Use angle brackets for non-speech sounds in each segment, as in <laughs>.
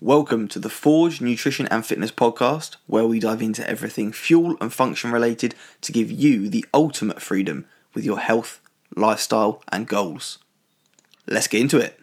Welcome to the Forge Nutrition and Fitness Podcast, where we dive into everything fuel and function related to give you the ultimate freedom with your health, lifestyle, and goals. Let's get into it.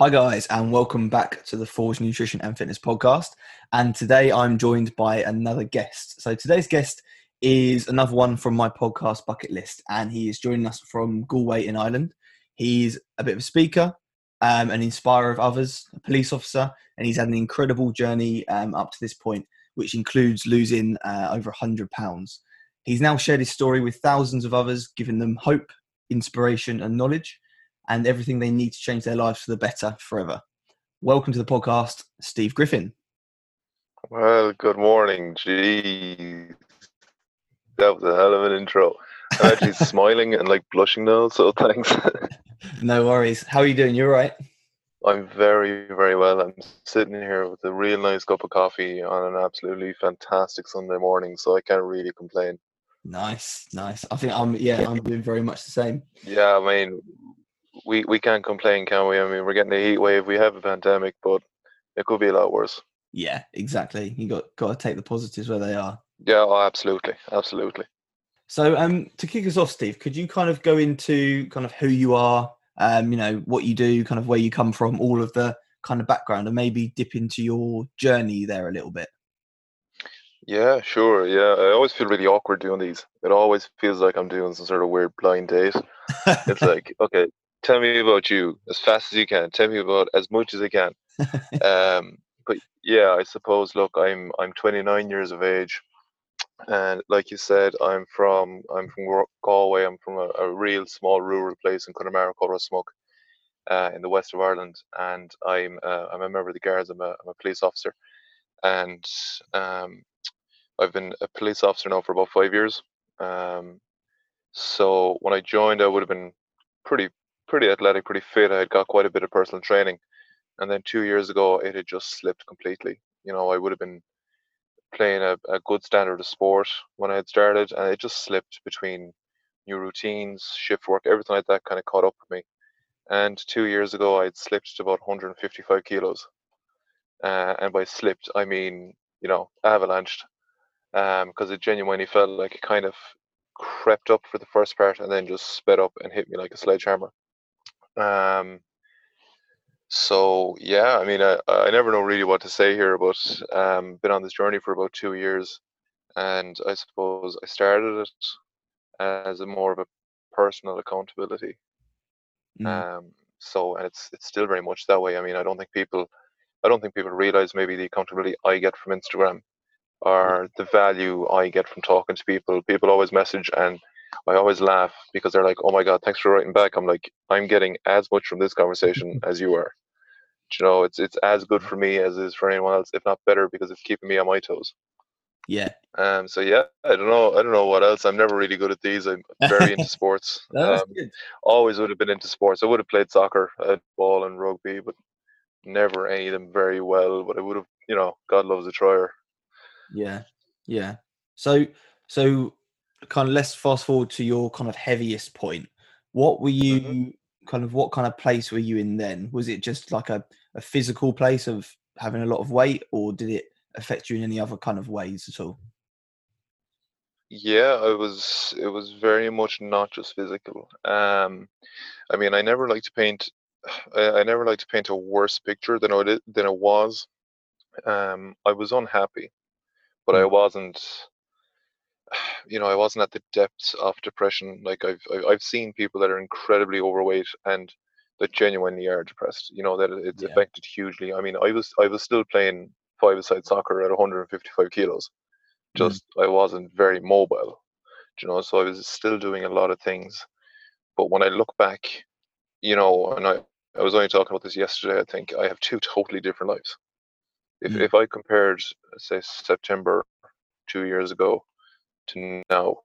Hi, guys, and welcome back to the Forge Nutrition and Fitness podcast. And today I'm joined by another guest. So today's guest is another one from my podcast bucket list, and he is joining us from Galway in Ireland. He's a bit of a speaker, um, an inspirer of others, a police officer, and he's had an incredible journey um, up to this point, which includes losing uh, over 100 pounds. He's now shared his story with thousands of others, giving them hope, inspiration, and knowledge and everything they need to change their lives for the better forever. Welcome to the podcast, Steve Griffin. Well, good morning. Gee, that was a hell of an intro. I'm actually <laughs> smiling and like blushing now, so thanks. <laughs> no worries. How are you doing? You're right. I'm very, very well. I'm sitting here with a real nice cup of coffee on an absolutely fantastic Sunday morning, so I can't really complain. Nice, nice. I think I'm yeah, I'm doing very much the same. Yeah, I mean, we we can't complain, can we? I mean, we're getting a heat wave. We have a pandemic, but it could be a lot worse. Yeah, exactly. You got got to take the positives where they are. Yeah, oh, absolutely, absolutely. So, um, to kick us off, Steve, could you kind of go into kind of who you are, um, you know, what you do, kind of where you come from, all of the kind of background, and maybe dip into your journey there a little bit? Yeah, sure. Yeah, I always feel really awkward doing these. It always feels like I'm doing some sort of weird blind date. it's <laughs> like, okay, tell me about you as fast as you can. Tell me about as much as I can. <laughs> um, but yeah, I suppose. Look, I'm I'm 29 years of age, and like you said, I'm from I'm from Galway. I'm from a, a real small rural place in Connemara called Rosmuc, uh, in the west of Ireland, and I'm uh, I'm a member of the guards. I'm a I'm a police officer, and um, I've been a police officer now for about five years. Um, so when I joined, I would have been pretty pretty athletic, pretty fit. I had got quite a bit of personal training. And then two years ago, it had just slipped completely. You know, I would have been playing a, a good standard of sport when I had started, and it just slipped between new routines, shift work, everything like that kind of caught up with me. And two years ago, I'd slipped to about 155 kilos. Uh, and by slipped, I mean, you know, avalanched, because um, it genuinely felt like it kind of crept up for the first part and then just sped up and hit me like a sledgehammer. Um, so yeah, I mean, I, I never know really what to say here, but um, been on this journey for about two years, and I suppose I started it as a more of a personal accountability. Mm. Um, so and it's it's still very much that way. I mean, I don't think people, I don't think people realize maybe the accountability I get from Instagram, or the value I get from talking to people. People always message and I always laugh because they're like, "Oh my god, thanks for writing back." I'm like, I'm getting as much from this conversation <laughs> as you are. You know, it's it's as good for me as it is for anyone else, if not better, because it's keeping me on my toes. Yeah. Um. So yeah, I don't know. I don't know what else. I'm never really good at these. I'm very into <laughs> sports. um, always would have been into sports. I would have played soccer, ball, and rugby, but never any of them very well. But I would have, you know, God loves a trier. Yeah. Yeah. So so kind of let's fast forward to your kind of heaviest point. What were you mm-hmm. kind of what kind of place were you in then? Was it just like a, a physical place of having a lot of weight, or did it affect you in any other kind of ways at all? Yeah, it was it was very much not just physical. Um, I mean, I never like to paint. <sighs> I, I never like to paint a worse picture than it than it was. Um, I was unhappy, but mm. I wasn't <sighs> you know, I wasn't at the depths of depression. Like I've I've seen people that are incredibly overweight and that genuinely are depressed. You know that it's yeah. affected hugely. I mean, I was I was still playing five-a-side soccer at 155 kilos. Mm. Just mm. I wasn't very mobile. You know, so I was still doing a lot of things. But when I look back, you know, and I I was only talking about this yesterday. I think I have two totally different lives. If mm. if I compared, say, September two years ago to now.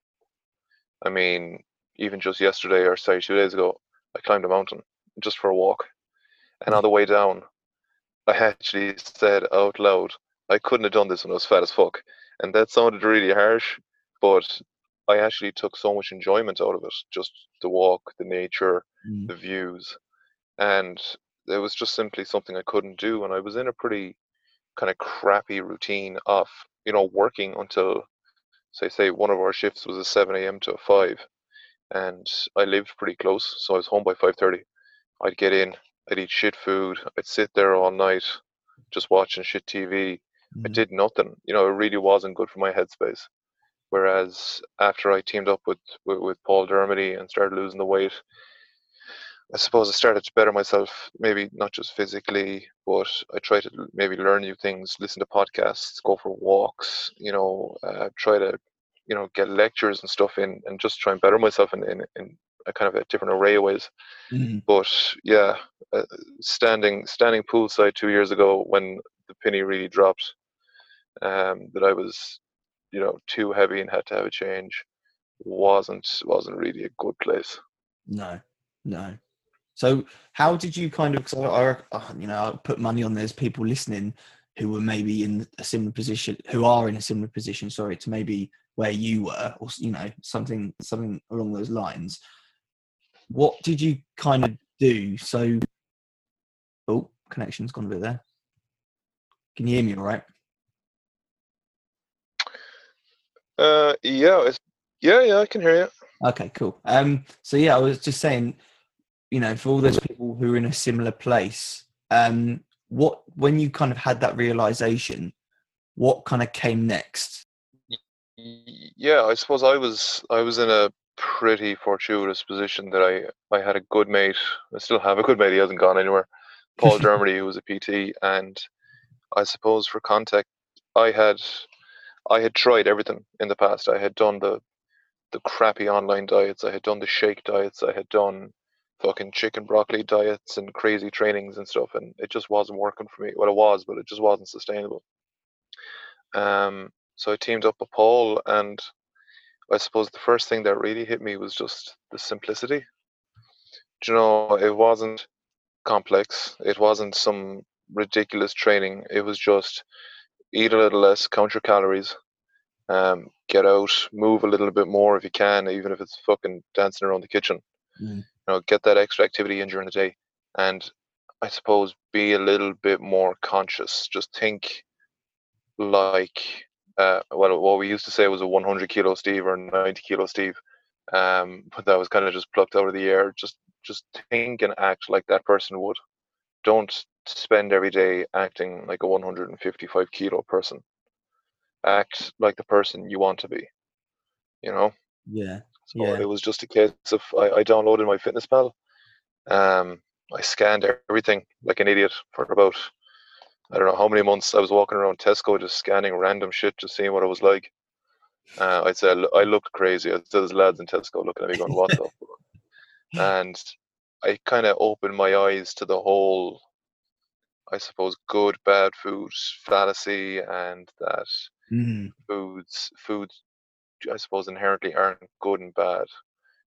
I mean, even just yesterday or sorry, two days ago, I climbed a mountain just for a walk. And on the way down, I actually said out loud, I couldn't have done this when I was fat as fuck. And that sounded really harsh, but I actually took so much enjoyment out of it. Just the walk, the nature, Mm. the views. And it was just simply something I couldn't do. And I was in a pretty kind of crappy routine of, you know, working until say say one of our shifts was a seven AM to a five. And I lived pretty close, so I was home by five thirty. I'd get in, I'd eat shit food, I'd sit there all night just watching shit TV. I Mm. did nothing. You know, it really wasn't good for my headspace. Whereas after I teamed up with, with, with Paul Dermody and started losing the weight, I suppose I started to better myself, maybe not just physically, but I try to maybe learn new things, listen to podcasts, go for walks, you know, uh, try to, you know, get lectures and stuff in and just try and better myself in, in, in a kind of a different array of ways. Mm. But yeah, uh, standing standing poolside two years ago when the penny really dropped, um, that I was, you know, too heavy and had to have a change, wasn't wasn't really a good place. No, no. So how did you kind of? Because I, I, you know, I put money on there's people listening who were maybe in a similar position, who are in a similar position. Sorry, to maybe where you were, or you know, something something along those lines. What did you kind of do? So, oh, connection's gone a bit there. Can you hear me all right? Uh, yeah, it's, yeah, yeah, I can hear you. Okay, cool. Um, so yeah, I was just saying, you know, for all those people who are in a similar place, um, what when you kind of had that realization, what kind of came next? Yeah, I suppose I was I was in a pretty fortuitous position that I I had a good mate. I still have a good mate. He hasn't gone anywhere. Paul <laughs> Dermody, who was a PT, and I suppose for context, I had I had tried everything in the past. I had done the the crappy online diets. I had done the shake diets. I had done fucking chicken broccoli diets and crazy trainings and stuff, and it just wasn't working for me. Well, it was, but it just wasn't sustainable. Um, so I teamed up with Paul, and I suppose the first thing that really hit me was just the simplicity. Do you know, it wasn't complex. It wasn't some ridiculous training. It was just eat a little less, count your calories, um, get out, move a little bit more if you can, even if it's fucking dancing around the kitchen. Mm. Know, get that extra activity in during the day, and I suppose be a little bit more conscious. Just think like uh, well, what we used to say was a 100 kilo Steve or 90 kilo Steve, um, <laughs> but that was kind of just plucked out of the air. Just just think and act like that person would. Don't spend every day acting like a 155 kilo person. Act like the person you want to be. You know. Yeah, So Yeah. it was just a case of I, I downloaded MyFitnessPal. Um, I scanned everything like an idiot for about I don't know how many months. I was walking around Tesco just scanning random shit, just seeing what it was like. Uh, I'd say I, looked crazy. I said, "There's lads in Tesco looking at me going, what the?" And I kind of opened my eyes to the whole, I suppose, good bad food fallacy, and that mm. foods foods I suppose inherently aren't good and bad.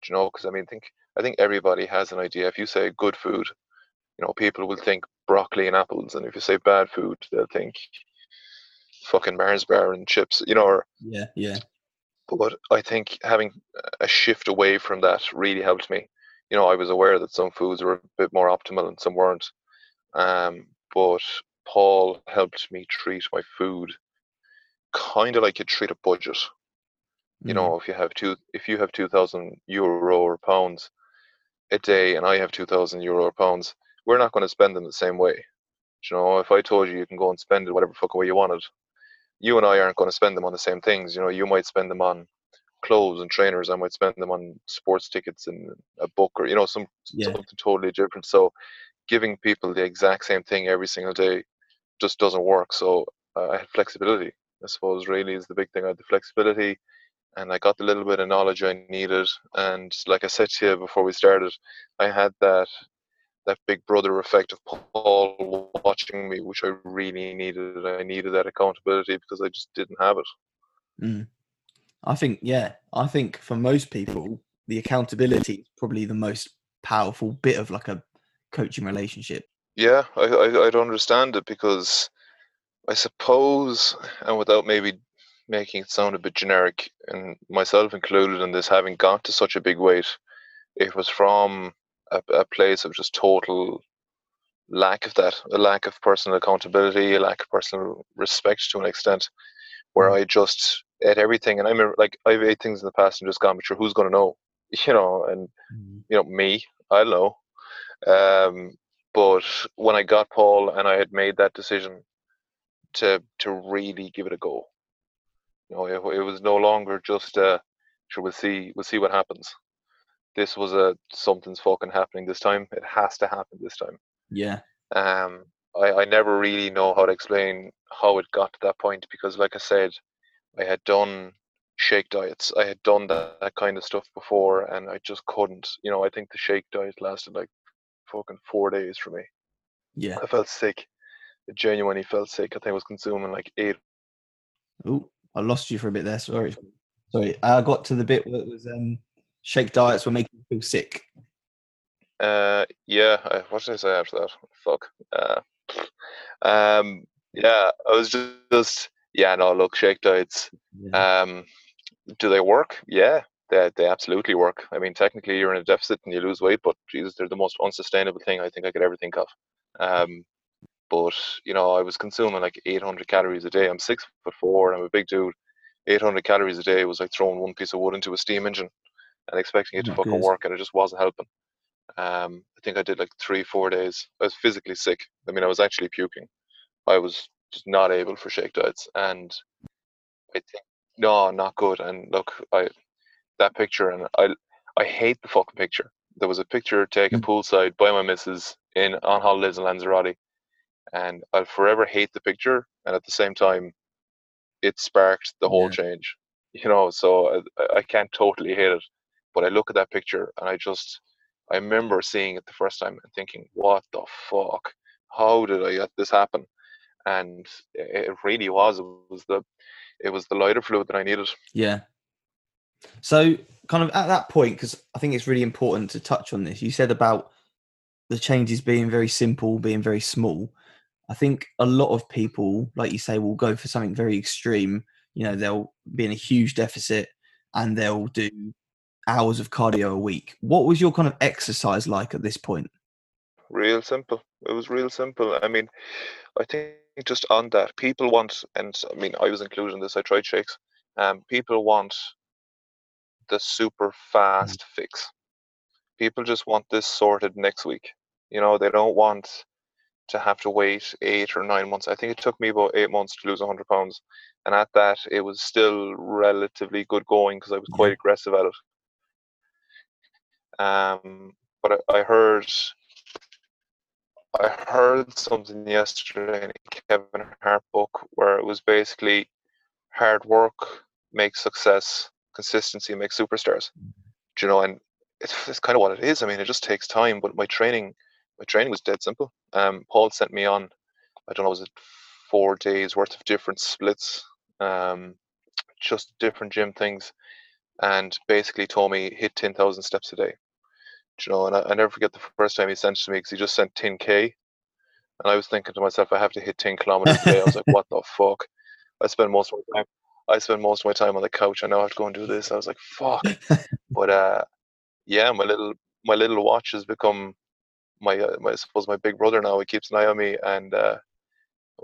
Do you know? Because I mean, think I think everybody has an idea. If you say good food, you know, people will think broccoli and apples, and if you say bad food, they'll think fucking Mars bar and chips. You know, or yeah, yeah, but I think having a shift away from that really helped me. You know, I was aware that some foods were a bit more optimal and some weren't. Um, but Paul helped me treat my food kind of like you treat a budget. You Mm. know, if you have two, if you have two thousand euro or pounds a day, and I have two thousand euro or pounds, we're not going to spend them the same way. You know, if I told you you can go and spend it whatever fucking way you wanted, you and I aren't going to spend them on the same things. You know, you might spend them on clothes and trainers. I might spend them on sports tickets and a book or you know some Yeah. something totally different. So giving people the exact same thing every single day just doesn't work. So uh, I had flexibility. I suppose really is the big thing. I had the flexibility, and I got the little bit of knowledge I needed. And like I said to you before we started, I had that that big brother effect of Paul watching me, which I really needed. I needed that accountability because I just didn't have it. Mm. I think, yeah, I think for most people, the accountability is probably the most powerful bit of like a coaching relationship. Yeah, I, I I'd understand it because I suppose, and without maybe making it sound a bit generic, and myself included in this, having got to such a big weight, it was from a, a place of just total lack of that, a lack of personal accountability, a lack of personal respect to an extent, where I just ate everything. And I remember, like, I've ate things in the past and just gone, but sure, who's going to know? <laughs> You know, and, you know, me, I know. Um, but when I got Paul and I had made that decision to to really give it a go, you know, it, it was no longer just uh, sure we'll see we'll see what happens. This was a something's fucking happening this time. It has to happen this time. Yeah. Um, I, I never really know how to explain how it got to that point because, like I said, I had done shake diets. I had done that, that kind of stuff before, and I just couldn't. You know, I think the shake diet lasted like fucking four days for me. Yeah. I felt sick. I genuinely felt sick. I think I was consuming like eight. Oh, I lost you for a bit there. Sorry. Sorry. I got to the bit where it was um, shake diets were making you feel sick. Uh, yeah. I, what did I say after that? Fuck. Uh, um, yeah. I was just, just yeah. No, look, shake diets. Yeah. Um, do they work? Yeah, they they absolutely work. I mean, technically, you're in a deficit and you lose weight, but Jesus, they're the most unsustainable thing I think I could ever think of. Um, but you know, I was consuming like 800 calories a day. I'm six foot four and I'm a big dude. 800 calories a day was like throwing one piece of wood into a steam engine and expecting it to Not fucking work, and it just wasn't helping. Um, I think I did like three, four days. I was physically sick. I mean, I was actually puking. I was just not able for shake diets, and I think no, not good. And look, I that picture, and I I hate the fucking picture. There was a picture taken Mm. poolside by my missus in on holidays in Lanzarote, and I'll forever hate the picture. And at the same time, it sparked the whole Yeah. change. You know, so I, I can't totally hate it, but I look at that picture and I just I remember seeing it the first time and thinking, "What the fuck? How did I let this happen?" And it it really was. It was the it was the lighter fluid that I needed. Yeah. So, kind of at that point, because I think it's really important to touch on this. You said about the changes being very simple, being very small. I think a lot of people, like you say, will go for something very extreme. You know, they'll be in a huge deficit and they'll do hours of cardio a week. What was your kind of exercise like at this point? Real simple. It was real simple. I mean, I think just on that, people want, and I mean, I was included in this. I tried shakes. Um, people want the super fast fix. People just want this sorted next week. You know, they don't want to have to wait eight or nine months. I think it took me about eight months to lose 100 pounds. And at that, it was still relatively good going because I was quite aggressive at it. Um, but I, I heard, I heard something yesterday in a Kevin Hart book where it was basically hard work makes success, consistency makes superstars. Do you know? And it's, it's kind of what it is. I mean, it just takes time. But my training, my training was dead simple. Um, Paul sent me on, I don't know, was it four days worth of different splits, um, just different gym things, and basically told me hit ten thousand steps a day. Do you know? And I, I never forget the first time he sent it to me because he just sent ten k, and I was thinking to myself, I have to hit ten kilometers a day. I was like, what the fuck? I spend most of my time. I spend most of my time on the couch. I now have to go and do this. I was like, fuck. <laughs> but uh, yeah, my little my little watch has become my, uh, my I suppose my big brother now. He keeps an eye on me, and uh,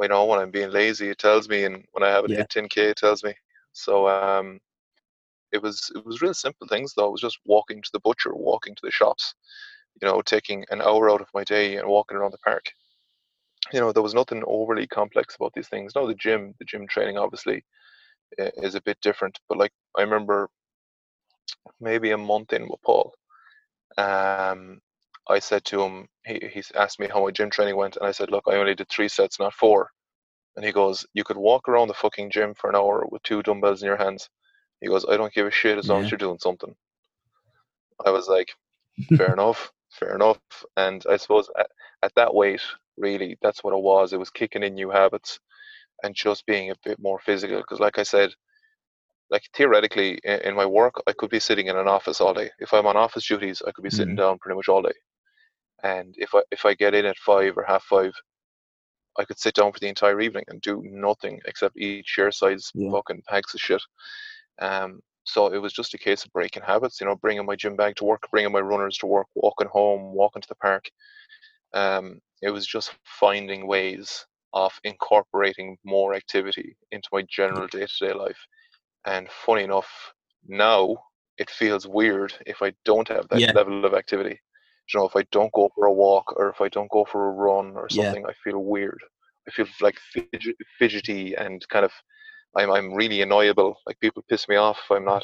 you know when I'm being lazy, it tells me, and when I haven't Yeah. hit 10k, it tells me. So um, it was it was real simple things though. It was just walking to the butcher, walking to the shops, you know, taking an hour out of my day and walking around the park. You know, there was nothing overly complex about these things. No, the gym, the gym training obviously is a bit different, but like I remember maybe a month in with Paul, um, I said to him, he, he asked me how my gym training went, and I said, Look, I only did three sets, not four. And he goes, You could walk around the fucking gym for an hour with two dumbbells in your hands. He goes, I don't give a shit as long Yeah. as you're doing something. I was like, <laughs> Fair enough, fair enough. And I suppose at, at that weight, really, that's what it was. It was kicking in new habits and just being a bit more physical. Because, like I said, like theoretically in, my work, I could be sitting in an office all day. If I'm on office duties, I could be sitting Mm. down pretty much all day. And if I if I get in at five or half five, I could sit down for the entire evening and do nothing except eat share size Yeah. fucking packs of shit. Um, so it was just a case of breaking habits, you know, bringing my gym bag to work, bringing my runners to work, walking home, walking to the park. Um, it was just finding ways of incorporating more activity into my general day-to-day life. And funny enough, now it feels weird if I don't have that Yeah. level of activity. You know, if I don't go for a walk or if I don't go for a run or Yeah. something, I feel weird. I feel like fidget, fidgety and kind of I'm I'm really annoyable. Like people piss me off if I'm not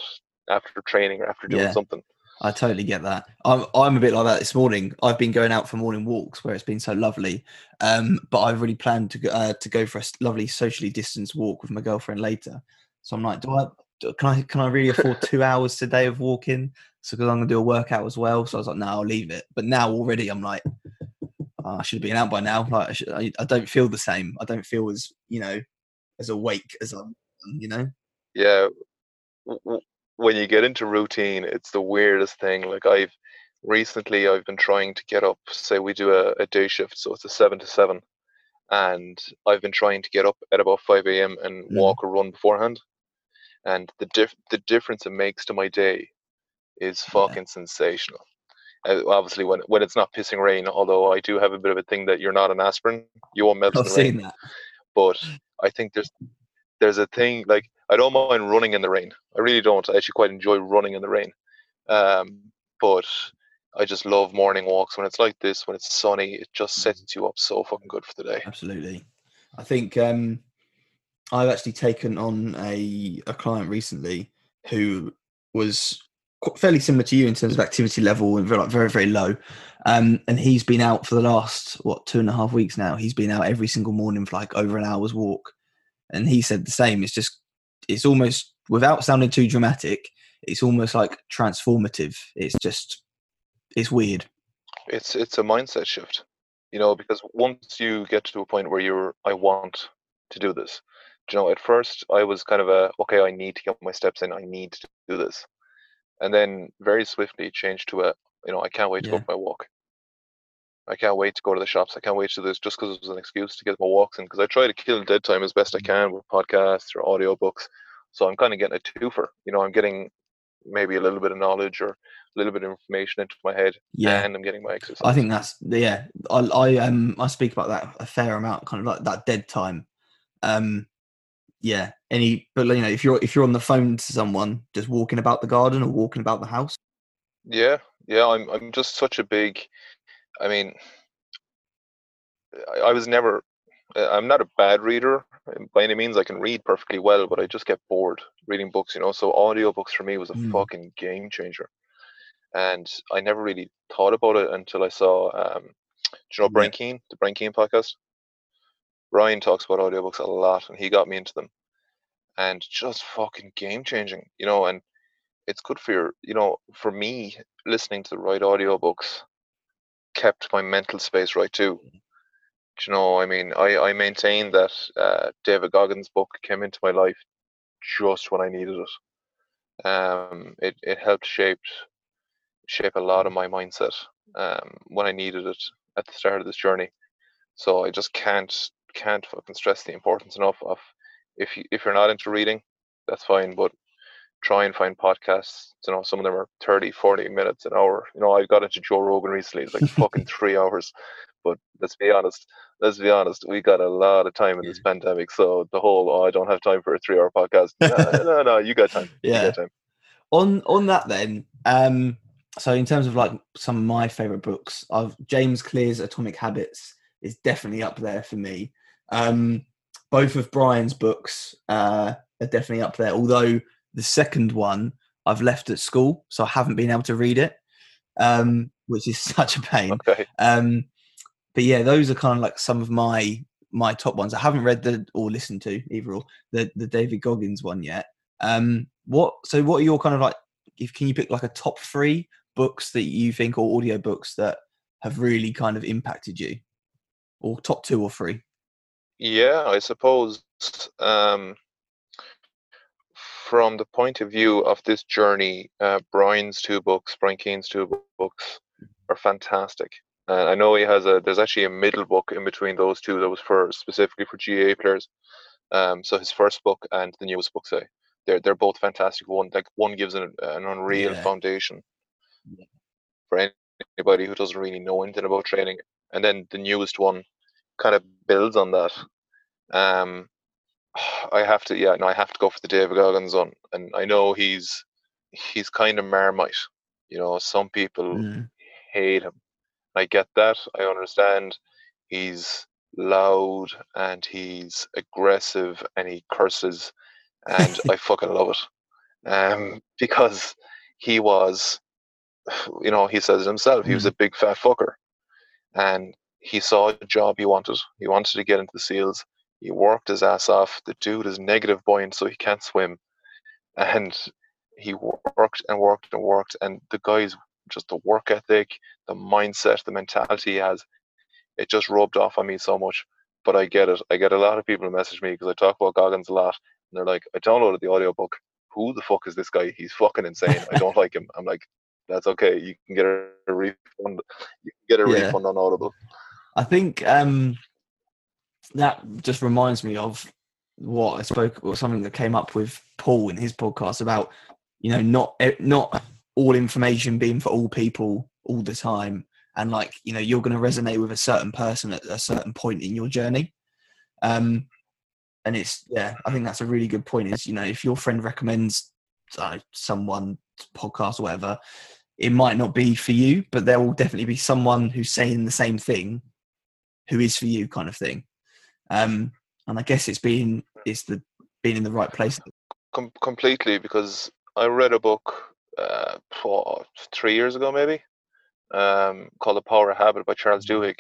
after training or after doing Yeah. something. I totally get that. I'm I'm a bit like that this morning. I've been going out for morning walks where it's been so lovely, um, but I've really planned to go uh, to go for a lovely socially distanced walk with my girlfriend later. So I'm like, do I can I can I really afford two <laughs> hours today of walking? So because I'm gonna do a workout as well. So I was like, no, I'll leave it. But now already I'm like, oh, I should have been out by now. Like I, should, I, I don't feel the same. I don't feel as you know as awake as I'm. You know. Yeah, when you get into routine, it's the weirdest thing. Like I've recently I've been trying to get up. Say we do a, a day shift, so it's a seven to seven, and I've been trying to get up at about five a.m. and Mm. walk or run beforehand. And the diff- the difference it makes to my day is Yeah. fucking sensational. Uh, obviously, when when it's not pissing rain, although I do have a bit of a thing that you're not an aspirin, you won't melt in I've the rain seen that. but I think there's there's a thing like I don't mind running in the rain. I really don't. I actually quite enjoy running in the rain. Um, but I just love morning walks when it's like this, when it's sunny. It just sets you up so fucking good for the day. Absolutely. I think um, I've actually taken on a, a client recently who was fairly similar to you in terms of activity level and very, very, very low. Um, and he's been out for the last, what, two and a half weeks now. He's been out every single morning for like over an hour's walk. And he said the same. It's just, it's almost, without sounding too dramatic, it's almost like transformative. It's just, it's weird. It's it's a mindset shift, you know, because once you get to a point where you're, I want to do this. You know, at first I was kind of a, okay, I need to get my steps in. I need to do this, and then very swiftly it changed to a, you know, I can't wait to Yeah. go for my walk. I can't wait to go to the shops. I can't wait to do this just because it was an excuse to get my walks in. Because I try to kill dead time as best I can with podcasts or audiobooks. So I'm kind of getting a twofer. You know, I'm getting maybe a little bit of knowledge or a little bit of information into my head, Yeah. and I'm getting my exercise. I think that's yeah. I I um I speak about that a fair amount, kind of like that dead time. Um, yeah. Any, but you know, if you're if you're on the phone to someone, just walking about the garden or walking about the house. Yeah, yeah, I'm I'm just such a big I mean I, I was never I'm not a bad reader uh, by any means. I can read perfectly well, but I just get bored reading books, you know. So audiobooks for me was a Mm. fucking game changer. And I never really thought about it until I saw um do you know Yeah. Brian Keane, the Brian Keane podcast? Brian talks about audiobooks a lot and he got me into them. And just fucking game changing, you know, and it's good for your you know for me listening to the right audiobooks kept my mental space right too. Do you know i mean i i maintain that uh, david goggins book came into my life just when i needed it. Um it, it helped shape shape a lot of my mindset um when i needed it at the start of this journey. So i just can't can't fucking stress the importance enough of if you if you're not into reading that's fine but try and find podcasts. You know, some of them are 30, 40 minutes, an hour. You know, I got into Joe Rogan recently. It's like fucking <laughs> three hours. But let's be honest. Let's be honest. We got a lot of time in this pandemic. So the whole, oh, I don't have time for a three hour podcast. No, no, no. You got time. You Yeah. got time. On on that then, um, so in terms of like some of my favorite books, I've James Clear's Atomic Habits is definitely up there for me. Um, both of Brian's books uh, are definitely up there. Although the second one I've left at school, so I haven't been able to read it, um, which is <laughs> such a pain. Okay. Um, but yeah, those are kind of like some of my my top ones. I haven't read the or listened to either or the the David Goggins one yet. Um, what so what are your kind of like? If can you pick like a top three books that you think or audio books that have really kind of impacted you, or top two or three? Yeah, I suppose um, from the point of view of this journey, uh, Brian's two books, Brian Keane's two books, are fantastic. And I know he has a. There's actually a middle book in between those two that was for specifically for GAA players. Um, so his first book and the newest book say they're they're both fantastic. One like one gives an, an unreal Yeah. foundation Yeah. for anybody who doesn't really know anything about training, and then the newest one kind of builds on that. Um, I have to, yeah, no, I have to go for the David Goggins one, and I know he's he's kind of marmite. You know, some people Mm. hate him. I get that. I understand. He's loud and he's aggressive and he curses, and I <laughs> fucking love it. Um, because he was, you know, he says it himself. He was a big fat fucker, and he saw a job he wanted. He wanted to get into the SEALs. He worked his ass off. The dude is negative buoyant, so he can't swim, and he worked and worked and worked. And the guy's just the work ethic, the mindset, the mentality he has. It just rubbed off on me so much. But I get it. I get a lot of people who message me because I talk about Goggins a lot, and they're like, "I downloaded the audiobook. Who the fuck is this guy? He's fucking insane. I don't like him." I'm like, "That's okay. You can get a refund. You can get a <laughs> Yeah. refund on Audible." I think um, that just reminds me of what I spoke or something that came up with Paul in his podcast about you know not eh, not all information being for all people all the time. And like you know you're going to resonate with a certain person at a certain point in your journey. Um and it's yeah i think that's a really good point is you know if your friend recommends uh, someone podcast or whatever it might not be for you but there will definitely be someone who's saying the same thing who is for you kind of thing um and i guess it's being it's the being in the right place Com- completely because I read a book uh, three years ago, maybe, um, called The Power of Habit by Charles Duhigg.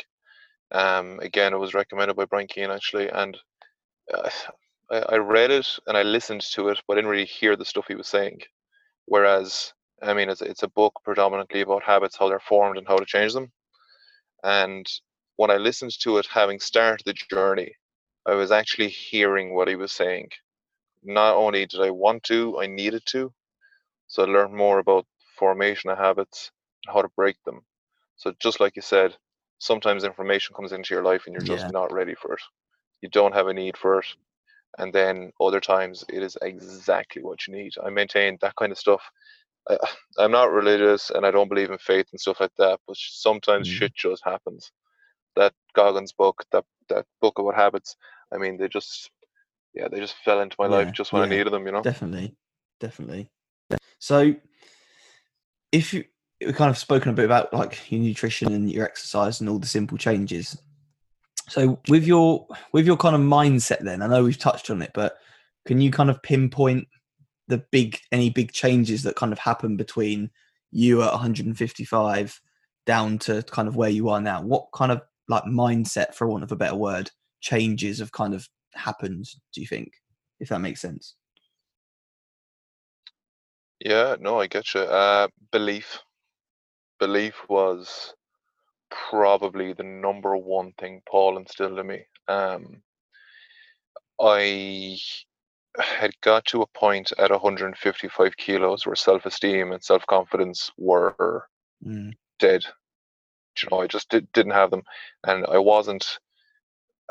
Um, again, it was recommended by Brian Keane actually, and uh, I, I read it and I listened to it, but I didn't really hear the stuff he was saying. Whereas, I mean, it's it's a book predominantly about habits, how they're formed, and how to change them. And when I listened to it, having started the journey, I was actually hearing what he was saying not only did I want to, I needed to. So I learned more about formation of habits, how to break them. So just like you said, sometimes information comes into your life and you're just Yeah. not ready for it. You don't have a need for it. And then other times it is exactly what you need. I maintain that kind of stuff. I, <sighs> I'm not religious and I don't believe in faith and stuff like that, but sometimes Mhm. shit just happens. That Goggins book, that that book about habits, I mean, they just yeah, they just fell into my Yeah, life just when I yeah. needed them, you know. definitely definitely so if you we've kind of spoken a bit about like your nutrition and your exercise and all the simple changes so with your with your kind of mindset then i know we've touched on it but can you kind of pinpoint the big any big changes that kind of happen between you at 155 down to kind of where you are now what kind of like mindset for want of a better word changes have kind of happened do you think if that makes sense Yeah, no, I get you. Uh, belief. Belief was probably the number one thing Paul instilled in me. Um, I had got to a point at 155 kilos where self-esteem and self-confidence were Mm, dead. You know, I just did, didn't have them, and I wasn't.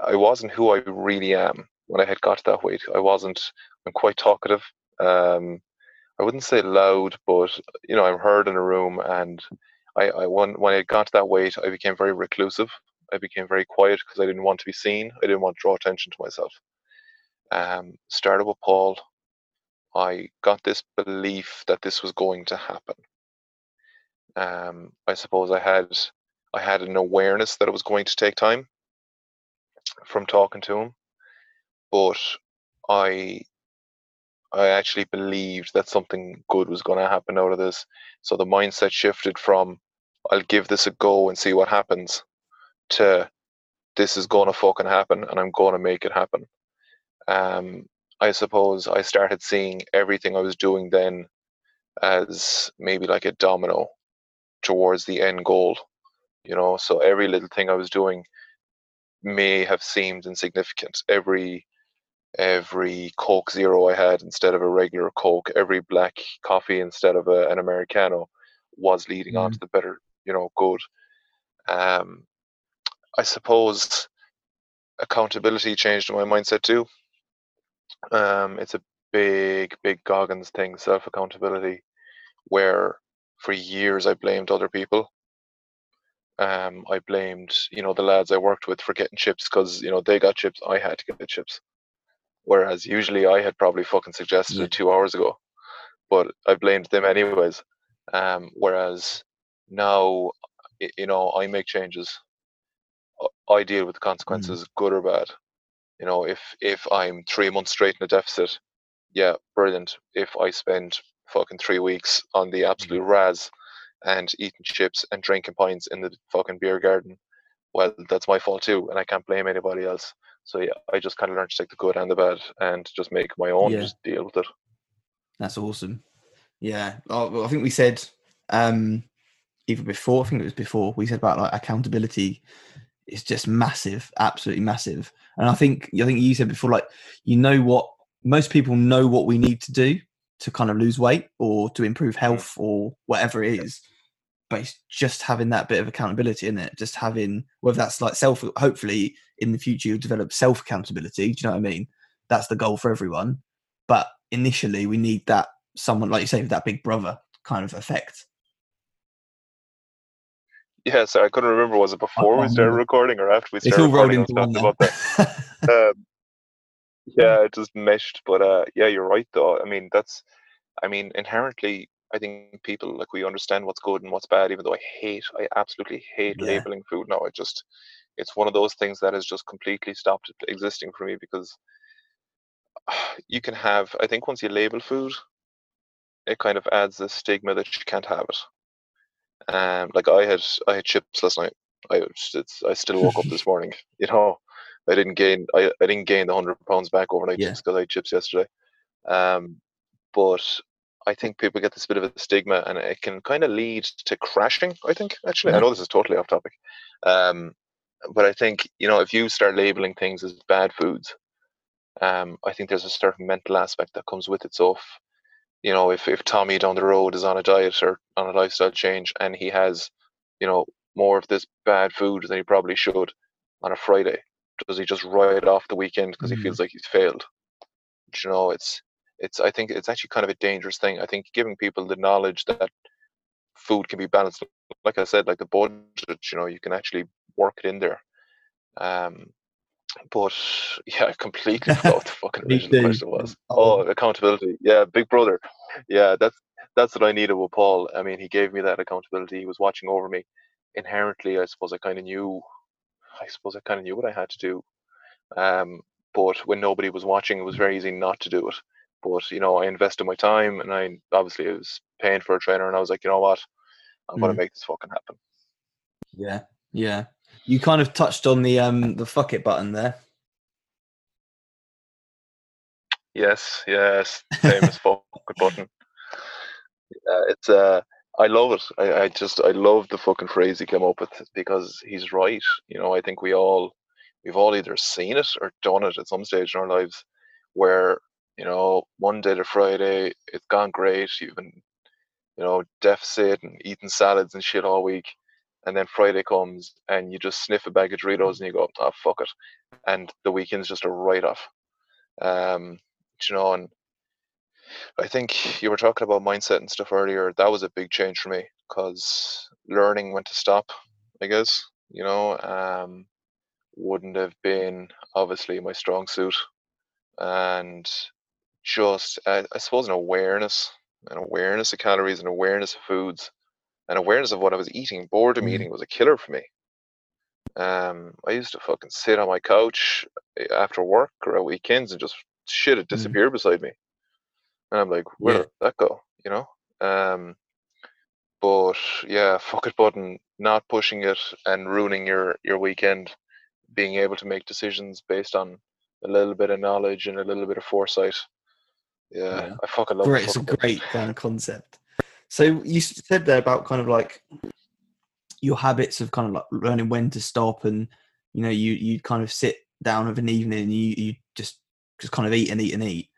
I wasn't who I really am when I had got to that weight. I wasn't. I'm quite talkative. Um, I wouldn't say loud, but you know, I'm heard in a room, and I, I when when I got to that weight, I became very reclusive. I became very quiet because I didn't want to be seen. I didn't want to draw attention to myself. Um, started with Paul. I got this belief that this was going to happen. Um, I suppose I had I had an awareness that it was going to take time from talking to him, but I I actually believed that something good was going to happen out of this. So the mindset shifted from I'll give this a go and see what happens to this is going to fucking happen and I'm going to make it happen. Um, I suppose I started seeing everything I was doing then as maybe like a domino towards the end goal, you know. So every little thing I was doing may have seemed insignificant. Every every Coke Zero I had instead of a regular Coke, every black coffee instead of a, an Americano was leading on Mm. to the better, you know, good. Um, I suppose accountability changed my mindset too. Um, it's a big, big Goggins thing, self accountability, where for years I blamed other people. Um, I blamed, you know, the lads I worked with for getting chips because, you know, they got chips, I had to get the chips. Whereas usually I had probably fucking suggested Yeah. it two hours ago, but I blamed them anyways. Um, whereas now, you know, I make changes. I- I deal with the consequences, good or bad. You know, if if I'm three months straight in a deficit, yeah, brilliant. If I spend fucking three weeks on the absolute raz and eating chips and drinking pints in the fucking beer garden, well, that's my fault too, and I can't blame anybody else. So yeah, I just kind of learned to take the good and the bad and just make my own, Yeah. just deal with it. That's awesome. Yeah, oh, well, I think we said um, even before. I think it was before we said about like accountability is just massive, absolutely massive. And I think I think you said before, like you know what most people know what we need to do to kind of lose weight or to improve health or whatever it is. But it's just having that bit of accountability in it, just having whether that's like self. Hopefully, in the future, you'll develop self accountability. Do you know what I mean? That's the goal for everyone. But initially, we need that someone like you say with that big brother kind of effect. Yeah, so I couldn't remember was it before we started recording or after we It's started all rolled recording? I into was about that. <laughs> um, yeah, it just meshed. But uh, yeah, you're right though. I mean, that's, I mean, inherently, I think people like we understand what's good and what's bad. Even though I hate, I absolutely hate Yeah. labeling food now. I just, it's one of those things that has just completely stopped existing for me because <sighs> you can have. I think once you label food, it kind of adds a stigma that you can't have it. Um, like I had, I had chips last night. I it's, I still woke up this <laughs> morning. You know, I didn't gain, I, I didn't gain the hundred pounds back overnight Yeah. just because I had chips yesterday. Um, but I think people get this bit of a stigma, and it can kind of lead to crashing. I think actually, I know this is totally off topic. Um, but I think you know if you start labeling things as bad foods, um, I think there's a certain mental aspect that comes with it. So if you know if if Tommy down the road is on a diet or on a lifestyle change, and he has you know more of this bad food than he probably should on a Friday, does he just write off the weekend because Mm. he feels like he's failed? Do you know it's it's i think it's actually kind of a dangerous thing. I think giving people the knowledge that food can be balanced like i said like the budget you know you can actually work it in there. Um but <laughs> yeah i completely forgot what the <laughs> fucking original question was. oh accountability. Yeah big brother. Yeah that's that's what i needed with paul. I mean he gave me that accountability. He was watching over me. Inherently i suppose i kind of knew i suppose i kind of knew what i had to do um, but when nobody was watching, it was very easy not to do it. But you know, I invested my time, and I obviously I was paying for a trainer, and I was like, you know what, I'm gonna Mm. make this fucking happen. yeah, yeah. You kind of touched on the um the fuck it button there. Yes, yes, famous fuck it button. <laughs> Uh, it's uh, I love it. I, I just I love the fucking phrase he came up with because he's right. You know, I think we all we've all either seen it or done it at some stage in our lives where you know Monday to Friday it's gone great. You've been you know deficit and eating salads and shit all week, and then Friday comes and you just sniff a bag of Doritos and you go, oh fuck it, and the weekend's just a write off. Um, you know, and I think you were talking about mindset and stuff earlier. That was a big change for me because learning when to stop, I guess, you know, um, wouldn't have been obviously my strong suit. And just, uh, I suppose, an awareness, an awareness of calories, an awareness of foods, an awareness of what I was eating. Boredom Mhm. eating was a killer for me. Um, I used to fucking sit on my couch uh, after work or at weekends and just shit, it Mhm. disappeared beside me. And I'm like, where Yeah. did that go? You know? Um, but yeah, <laughs> fuck it button, not pushing it and ruining your, your weekend, being able to make decisions based on a little bit of knowledge and a little bit of foresight. Yeah, Yeah. I fucking love Great, it's a great kind of concept. So you said there about kind of like your habits of kind of like learning when to stop, and you know, you you kind of sit down of an evening and you you just just kind of eat and eat and eat.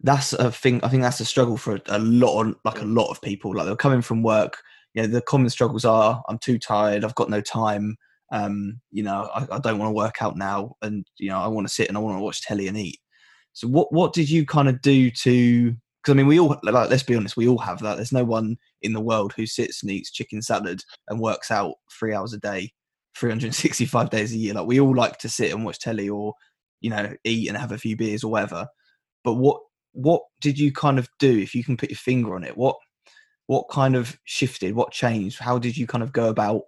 That's a thing. I think that's a struggle for a, lot, of, like a lot of people. Like they're coming from work, you know the common struggles are I'm too tired, I've got no time, um, you know, I, I don't want to work out now, and you know, I want to sit and I want to watch telly and eat. So what what did you kind of do to? Because I mean, we all like let's be honest, we all have that. There's no one in the world who sits and eats chicken salad and works out three hours a day, 365 days a year. Like we all like to sit and watch telly or you know eat and have a few beers or whatever. But what what did you kind of do if you can put your finger on it? What what kind of shifted? What changed? How did you kind of go about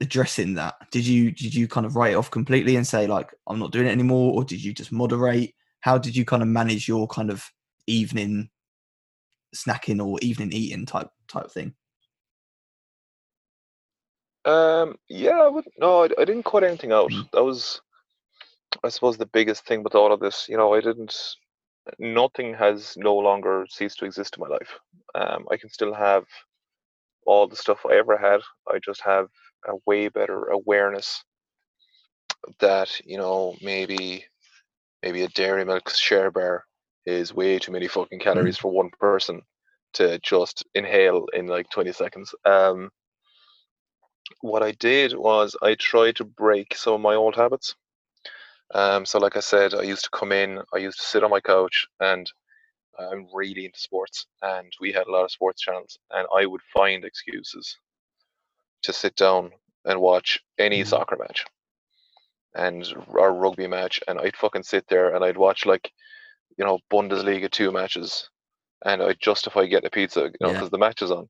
addressing that? Did you did you kind of write it off completely and say like I'm not doing it anymore, or did you just moderate? How did you kind of manage your kind of evening snacking or evening eating type type thing? Um, yeah, I would no, I, I didn't cut anything out. Mm. That was, I suppose, the biggest thing with all of this. You know, I didn't. Nothing has no longer ceased to exist in my life. Um, I can still have all the stuff I ever had. I just have a way better awareness that you know maybe maybe a dairy milk share bar is way too many fucking calories for one person to just inhale in like 20 seconds um what i did was i tried to break some of my old habits um so like i said i used to come in i used to sit on my couch and i'm really into sports and we had a lot of sports channels and i would find excuses to sit down and watch any Mhm. soccer match and our rugby match, and I'd fucking sit there and I'd watch like, you know, Bundesliga two matches, and I'd justify getting a pizza, you know, Yeah. because the match is on,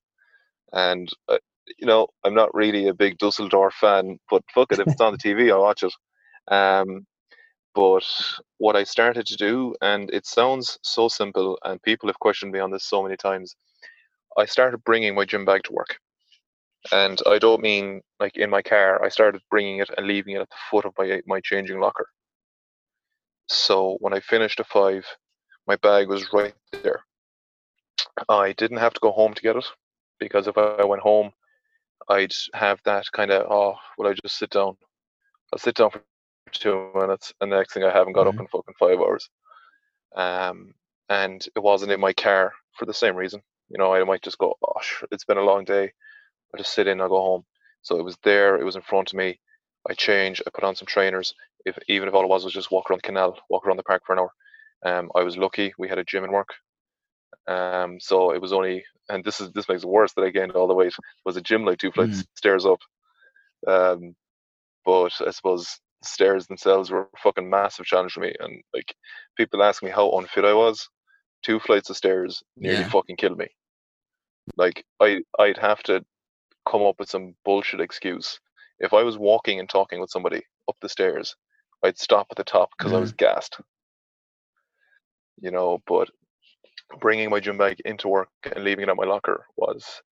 and uh, you know, I'm not really a big Dusseldorf fan, but fuck it, if it's on the TV, I'll watch it. Um, but what I started to do, and it sounds so simple, and people have questioned me on this so many times, I started bringing my gym bag to work. And I don't mean like in my car. I started bringing it and leaving it at the foot of my my changing locker. So when I finished at five, my bag was right there. I didn't have to go home to get it because if I went home, I'd have that kind of oh, will I just sit down? I'll sit down for two minutes, and the next thing I haven't got up Mhm. in fucking five hours. Um, and it wasn't in my car for the same reason. You know, I might just go, oh, it's been a long day. I just sit in, I'll go home. So it was there, it was in front of me. I change, I put on some trainers. If even if all it was was just walk around the canal, walk around the park for an hour. Um, I was lucky we had a gym in work. Um, so it was only, and this is this makes it worse that I gained all the weight. Was a gym like two flights of stairs up. Um, but I suppose stairs themselves were a fucking massive challenge for me. And like people ask me how unfit I was. Two flights of stairs nearly Yeah. fucking killed me. Like I, I'd have to come up with some bullshit excuse. If I was walking and talking with somebody up the stairs, I'd stop at the top because I was mm-hmm. gassed. You know, but bringing my gym bag into work and leaving it at my locker was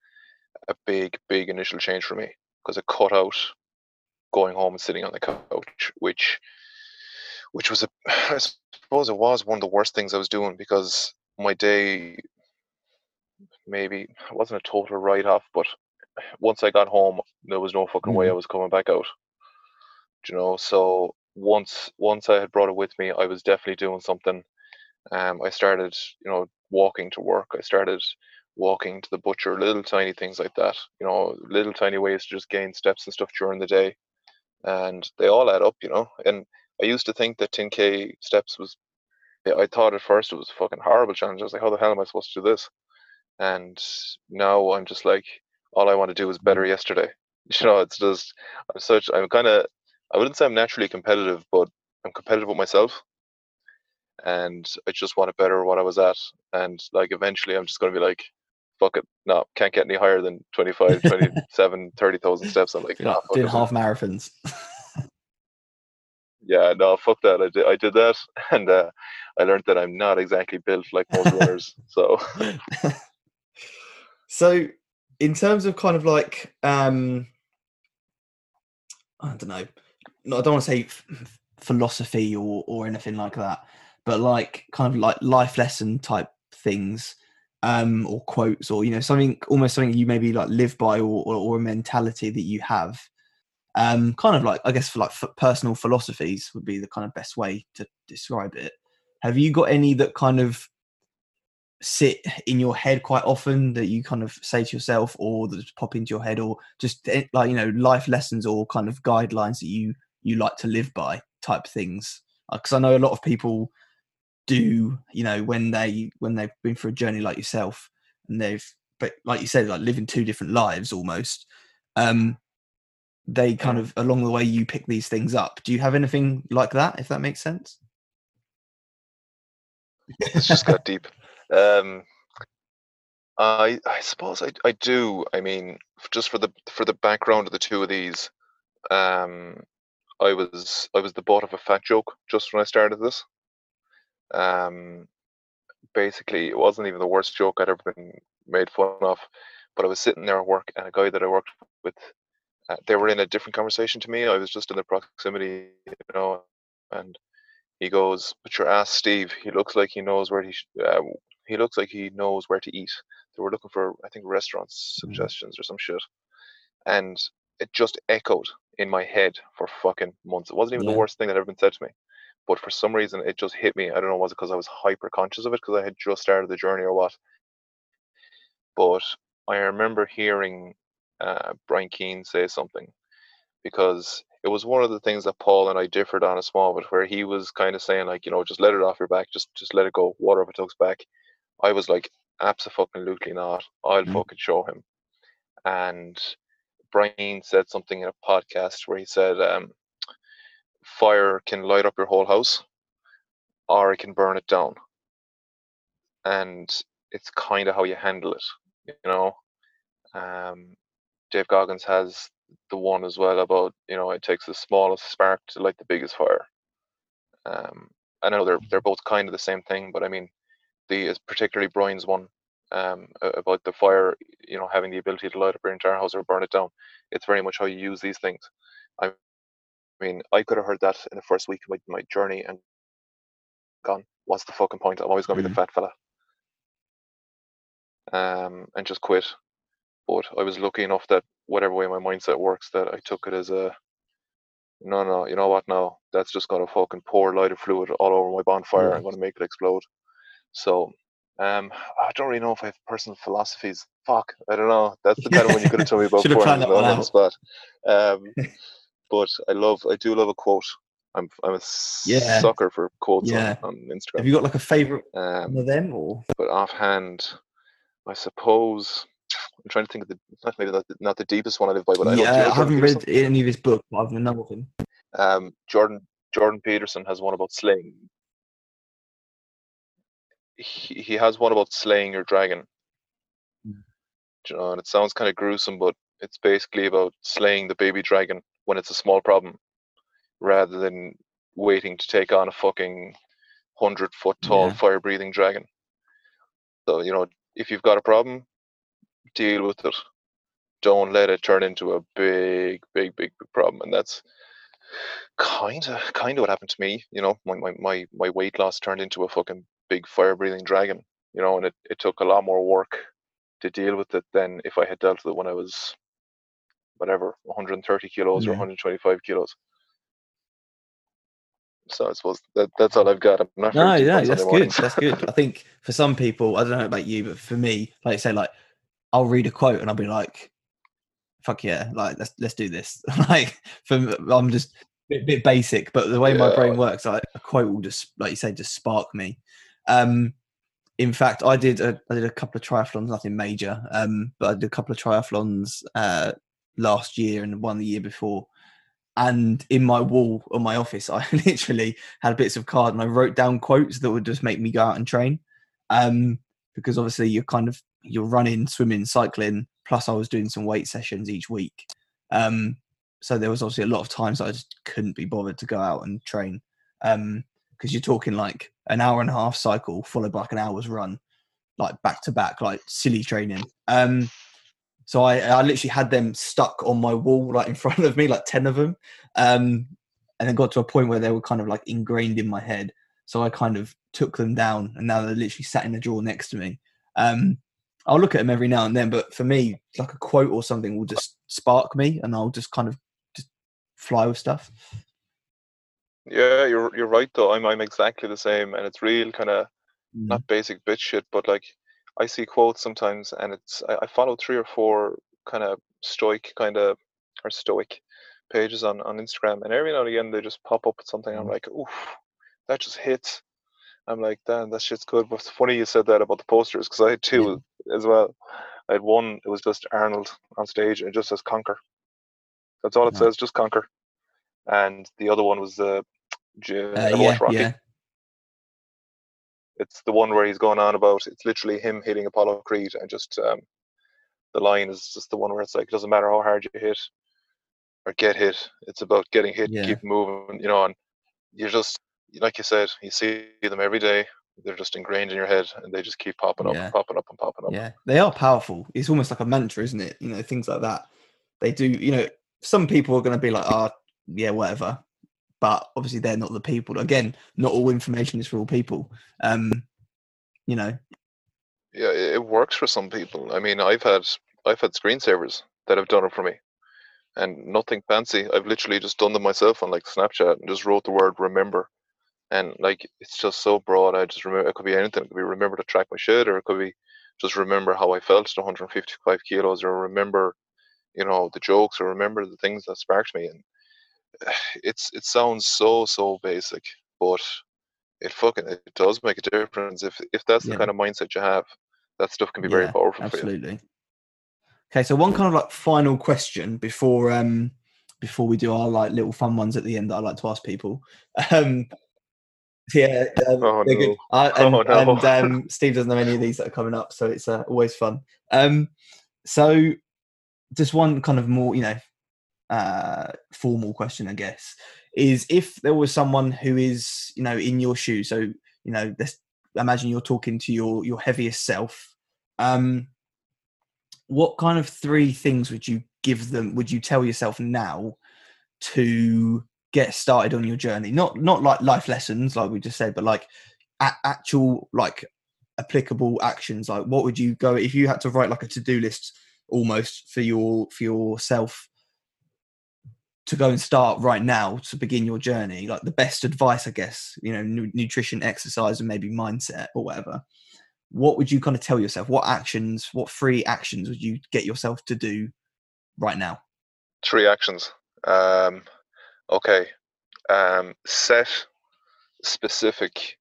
a big, big initial change for me because it cut out going home and sitting on the couch, which, which was a, <sighs> I suppose it was one of the worst things I was doing because my day, maybe it wasn't a total write off, but once I got home, there was no fucking way I was coming back out. Do you know? So once once I had brought it with me, I was definitely doing something. Um, I started, you know, walking to work. I started walking to the butcher, little tiny things like that. You know, little tiny ways to just gain steps and stuff during the day, and they all add up. You know, and I used to think that 10k steps was. I thought at first it was a fucking horrible challenge. I was like, how the hell am I supposed to do this? And now I'm just like, all I want to do is better yesterday. <laughs> You know, it's just I'm such I'm kind of I wouldn't say I'm naturally competitive, but I'm competitive with myself, and I just want to better what I was at. And like eventually, I'm just going to be like, fuck it, no, can't get any higher than 25, <laughs> 27, 30,000 steps. I'm like, nah, doing it. half marathons. yeah, no, fuck that. I did I did that, <laughs> and uh, I learned that I'm not exactly built like most runners. So <laughs> so in terms of kind of like um i don't know no, i don't want to say f- philosophy or or anything like that but like kind of like life lesson type things um or quotes or you know something almost something you maybe like live by or or, or a mentality that you have. Um kind of like i guess for like f- personal philosophies would be the kind of best way to describe it. Have you got any that kind of sit in your head quite often that you kind of say to yourself or that just pop into your head or just eh, like you know life lessons or kind of guidelines that you you like to live by type things? Because uh, i know a lot of people do you know when they when they've been through a journey like yourself and they've but like you said like living two different lives almost um they kind of along the way you pick these things up. Do you have anything like that if that makes sense? It's just got deep. Um i i suppose i i do i mean just for the for the background of the two of these um i was i was the butt of a fat joke just when i started this um basically it wasn't even the worst joke i'd ever been made fun of but i was sitting there at work and a guy that i worked with uh, they were in a different conversation to me. I was just in the proximity, you know, and he goes, "But your ass, Steve. He looks like he knows where he sh- uh, he looks like he knows where to eat." They were looking for, I think, restaurant mm-hmm. suggestions or some shit, and it just echoed in my head for fucking months. It wasn't even yeah. the worst thing that ever been said to me, but for some reason it just hit me. I don't know, was it because I was hyper conscious of it because I had just started the journey or what? But I remember hearing uh, Brian Keane say something because it was one of the things that Paul and I differed on a small bit, where he was kind of saying like, you know, just let it off your back, just just let it go, water off a back. I was like, absolutely not. I'll mm-hmm. fucking show him. And Brian said something in a podcast where he said, um, fire can light up your whole house, or it can burn it down. And it's kind of how you handle it, you know. Um, Dave Goggins has the one as well about you know it takes the smallest spark to light the biggest fire. Um, I know they're they're both kind of the same thing, but I mean, the particularly Brian's one um, about the fire, you know, having the ability to light up your entire house or burn it down. It's very much how you use these things. I mean, I could have heard that in the first week of my, my journey and gone, what's the fucking point? I'm always going to be mm-hmm. the fat fella. Um, and just quit. But I was lucky enough that whatever way my mindset works, that I took it as a no, no, you know what? Now that's just gonna fucking pour lighter fluid all over my bonfire. Yeah. I'm gonna make it explode. So, um, I don't really know if I have personal philosophies. Fuck, I don't know. That's the kind of one you could have told me <laughs> about before. on the spot. Um, <laughs> but I love, I do love a quote. I'm, I'm a yeah. sucker for quotes yeah. on, on Instagram. Have you got like a favorite um, of them, or? But offhand, I suppose I'm trying to think of the not maybe not the, not the deepest one I live by, but yeah, I, I haven't read any of his book, but I've read know of him. Um, Jordan Jordan Peterson has one about slaying. He, he has one about slaying your dragon. Mm. You know, and it sounds kind of gruesome, but it's basically about slaying the baby dragon when it's a small problem, rather than waiting to take on a fucking hundred foot tall yeah. fire breathing dragon. So you know, if you've got a problem, deal with it. Don't let it turn into a big, big, big, big problem. And that's kind of kind of what happened to me. You know, my, my, my, my weight loss turned into a fucking big fire breathing dragon. You know, and it, it took a lot more work to deal with it than if I had dealt with it when I was whatever 130 kilos yeah. or 125 kilos. So I suppose that that's all I've got. I'm not no, yeah, that's good. that's good. I think for some people, I don't know about you, but for me, like I say, like I'll read a quote and I'll be like, "Fuck yeah!" Like let's let's do this. <laughs> like for I'm just a bit, bit basic, but the way yeah. my brain works, like a quote will just, like you say, just spark me. Um, in fact, I did a I did a couple of triathlons, nothing major, um, but I did a couple of triathlons uh, last year and one the year before. And in my wall on my office, <laughs> I literally had bits of card and I wrote down quotes that would just make me go out and train. Um, because obviously you're kind of you're running, swimming, cycling. Plus, I was doing some weight sessions each week. Um, so there was obviously a lot of times I just couldn't be bothered to go out and train because you're talking like an hour and a half cycle followed by like an hour's run, like back to back, like silly training. Um, so I, I literally had them stuck on my wall, like in <laughs> front of me, like ten of them, um, and then got to a point where they were kind of like ingrained in my head. So I kind of took them down, and now they're literally sat in the drawer next to me. Um, I'll look at them every now and then, but for me, like a quote or something will just spark me, and I'll just kind of just fly with stuff. Yeah, you're you're right though. I'm I'm exactly the same, and it's real kind of Mm. not basic bitch shit, but like I see quotes sometimes, and it's I, I follow three or four kind of stoic kind of or stoic pages on on Instagram, and every now and again they just pop up with something. I'm Mm. like, oof, that just hits. I'm like, damn, that shit's good. But it's funny you said that about the posters because I had two as well. I had one. It was just Arnold on stage, and it just says conquer. That's all it says, just conquer. And the other one was the J- Uh, Never yeah, Rocky. yeah, It's the one where he's going on about. It's literally him hitting Apollo Creed, and just um, the line is just the one where it's like, it doesn't matter how hard you hit or get hit. It's about getting hit, Yeah. keep moving, you know. And you're just like you said, you see them every day. They're just ingrained in your head, and they just keep popping up Yeah. and popping up and popping up. yeah. They are powerful. It's almost like a mantra, isn't it? You know, things like that. They do. You know, some people are going to be like, "Ah, yeah, whatever," but obviously they're not the people. Again, not all information is for all people. Um, you know, yeah it works for some people. I mean i've had i've had screensavers that have done it for me. And nothing fancy. I've literally just done them myself on like snapchat and just wrote the word remember. And like it's just so broad. I just remember it could be anything. It could be remember to track my shit or it could be just remember how i felt at 155 kilos or remember you know the jokes or remember the things that sparked me. And <sighs> it's it sounds so so basic but it fucking it does make a difference if if that's Yeah. the kind of mindset you have that stuff can be very powerful absolutely. Okay, so one kind of like final question before um before we do our like little fun ones at the end that I like to ask people. <laughs> Um yeah, um, Oh, they're good. no. Uh, <laughs> and, Oh, no. and um, <laughs> Steve doesn't know any of these that are coming up, so it's uh, always fun. Um, so just one kind of more, you know, uh, formal question, I guess, is if there was someone who is, you know, in your shoes. So you know, let's imagine you're talking to your your heaviest self. Um, what kind of three things would you give them? Would you tell yourself now to get started on your journey? Not not like life lessons, like we just said, but like a- actual like applicable actions. Like what would you go if you had to write like a to do list almost for your for yourself to go and start right now to begin your journey like the best advice i guess you know nu- nutrition exercise and maybe mindset or whatever what would you kind of tell yourself? What actions what three actions would you get yourself to do right now? Three actions. Um okay. Um set specific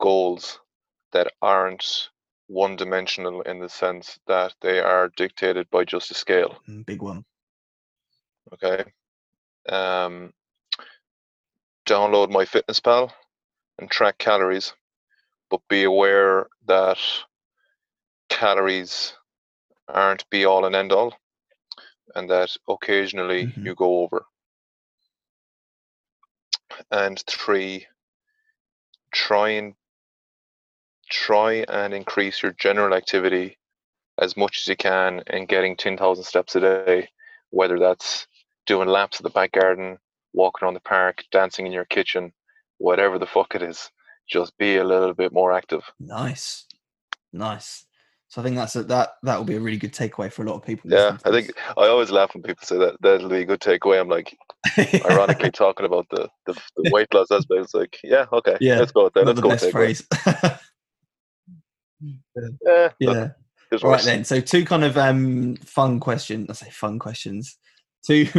goals that aren't one dimensional in the sense that they are dictated by just a scale. Mm, big one. Okay um download MyFitnessPal and track calories but be aware that calories aren't be all and end all and that occasionally Mhm. you go over and three try and try and increase your general activity as much as you can in getting 10,000 steps a day whether that's doing laps of the back garden walking around the park dancing in your kitchen whatever the fuck it is just be a little bit more active. Nice. Nice. So i think that's a, that that will be a really good takeaway for a lot of people yeah i think i always laugh when people say that that'll be a good takeaway. I'm like <laughs> ironically talking about the, the, the weight loss aspect. It's like yeah okay Yeah, let's go with that. let's go best phrase. <laughs> Yeah, yeah. All right then. So two kind of um fun questions. I say fun questions. Two <laughs>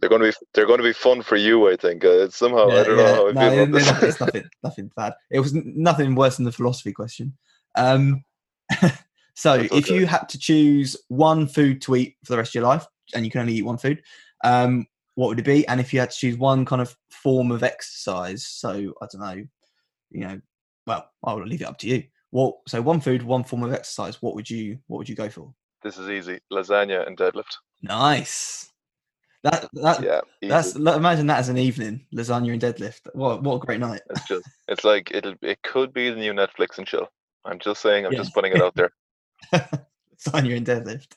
they're going to be they're going to be fun for you i think uh, it's somehow i don't yeah. know how i No, feel they're- about they're this not- it's nothing, <laughs> nothing bad. It was nothing worse than the philosophy question. Um, <laughs> so That's if you had to choose one food to eat for the rest of your life, and you can only eat one food, um, what would it be? And if you had to choose one kind of form of exercise, so I don't know, you know, well, I'll leave it up to you. What? So one food, one form of exercise. What would you? What would you go for? this is easy lasagna and deadlift Nice. That that yeah easy. that's imagine that as an evening, lasagna and deadlift. What what a great night. it's just it's like it'll it could be the new netflix and chill i'm just saying i'm Yeah. just putting it out there <laughs> lasagna and deadlift.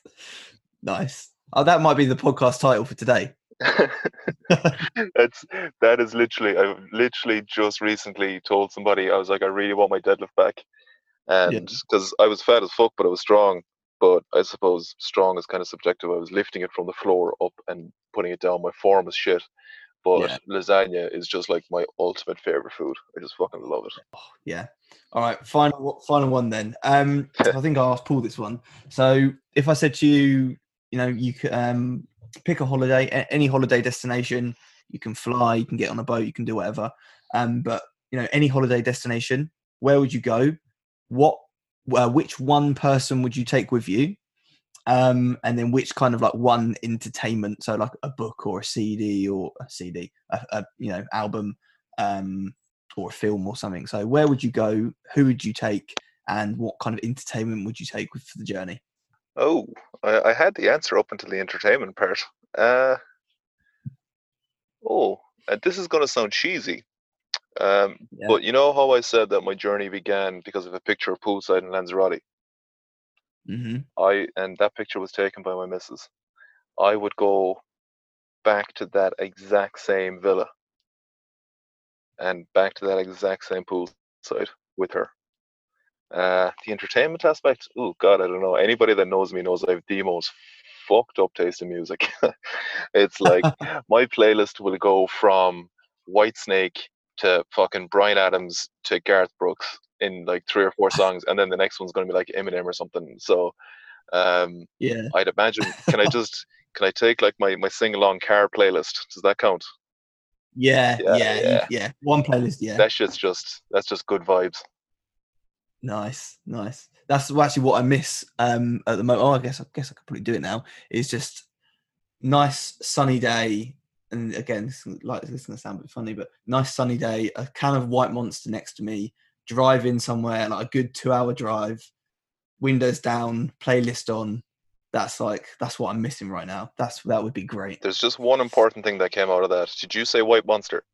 Nice. Oh, that might be the podcast title for today. <laughs> That's that is literally I literally just recently told somebody I was like I really want my deadlift back, and because I was fat as fuck but I was strong, but I suppose strong is kind of subjective. I was lifting it from the floor up and putting it down. My form was shit, But Yeah. lasagna is just like my ultimate favorite food. I just fucking love it. Yeah. All right. Final final one then. Um, <laughs> I think I asked Paul this one. So if I said to you, you know, you could um pick a holiday, any holiday destination, you can fly, you can get on a boat, you can do whatever. Um, but you know, any holiday destination, where would you go? What, uh, which one person would you take with you? Um, and then which kind of like one entertainment, so like a book or a CD or a CD, a, a you know album, um, or a film or something. So where would you go? Who would you take? And what kind of entertainment would you take with for the journey? Oh, I, I had the answer up until the entertainment part. Uh, oh, and this is going to sound cheesy. Um, Yeah. But you know how I said that my journey began because of a picture of poolside in Lanzarote? hmm I and that picture was taken by my missus. I would go back to that exact same villa and back to that exact same poolside with her. Uh, the entertainment aspect, oh god, I don't know. Anybody that knows me knows I have the most fucked up taste in music. <laughs> it's like <laughs> my playlist will go from Whitesnake to fucking Bryan Adams to Garth Brooks in like three or four <laughs> songs, and then the next one's gonna be like Eminem or something. So um Yeah. I'd imagine can I <laughs> just can I take like my, my sing along car playlist? Does that count? Yeah. Yeah, Yeah. yeah. Yeah. One playlist. Yeah. That shit's just that's just good vibes. Nice, nice. That's actually what I miss um, at the moment. Oh, I guess I guess I could probably do it now. Is just nice sunny day, and again, this like this is gonna sound a bit funny, but nice sunny day, a can of White Monster next to me, driving somewhere like a good two-hour drive, windows down, playlist on. That's like that's what I'm missing right now. That's that would be great. There's just one important thing that came out of that. Did you say White Monster?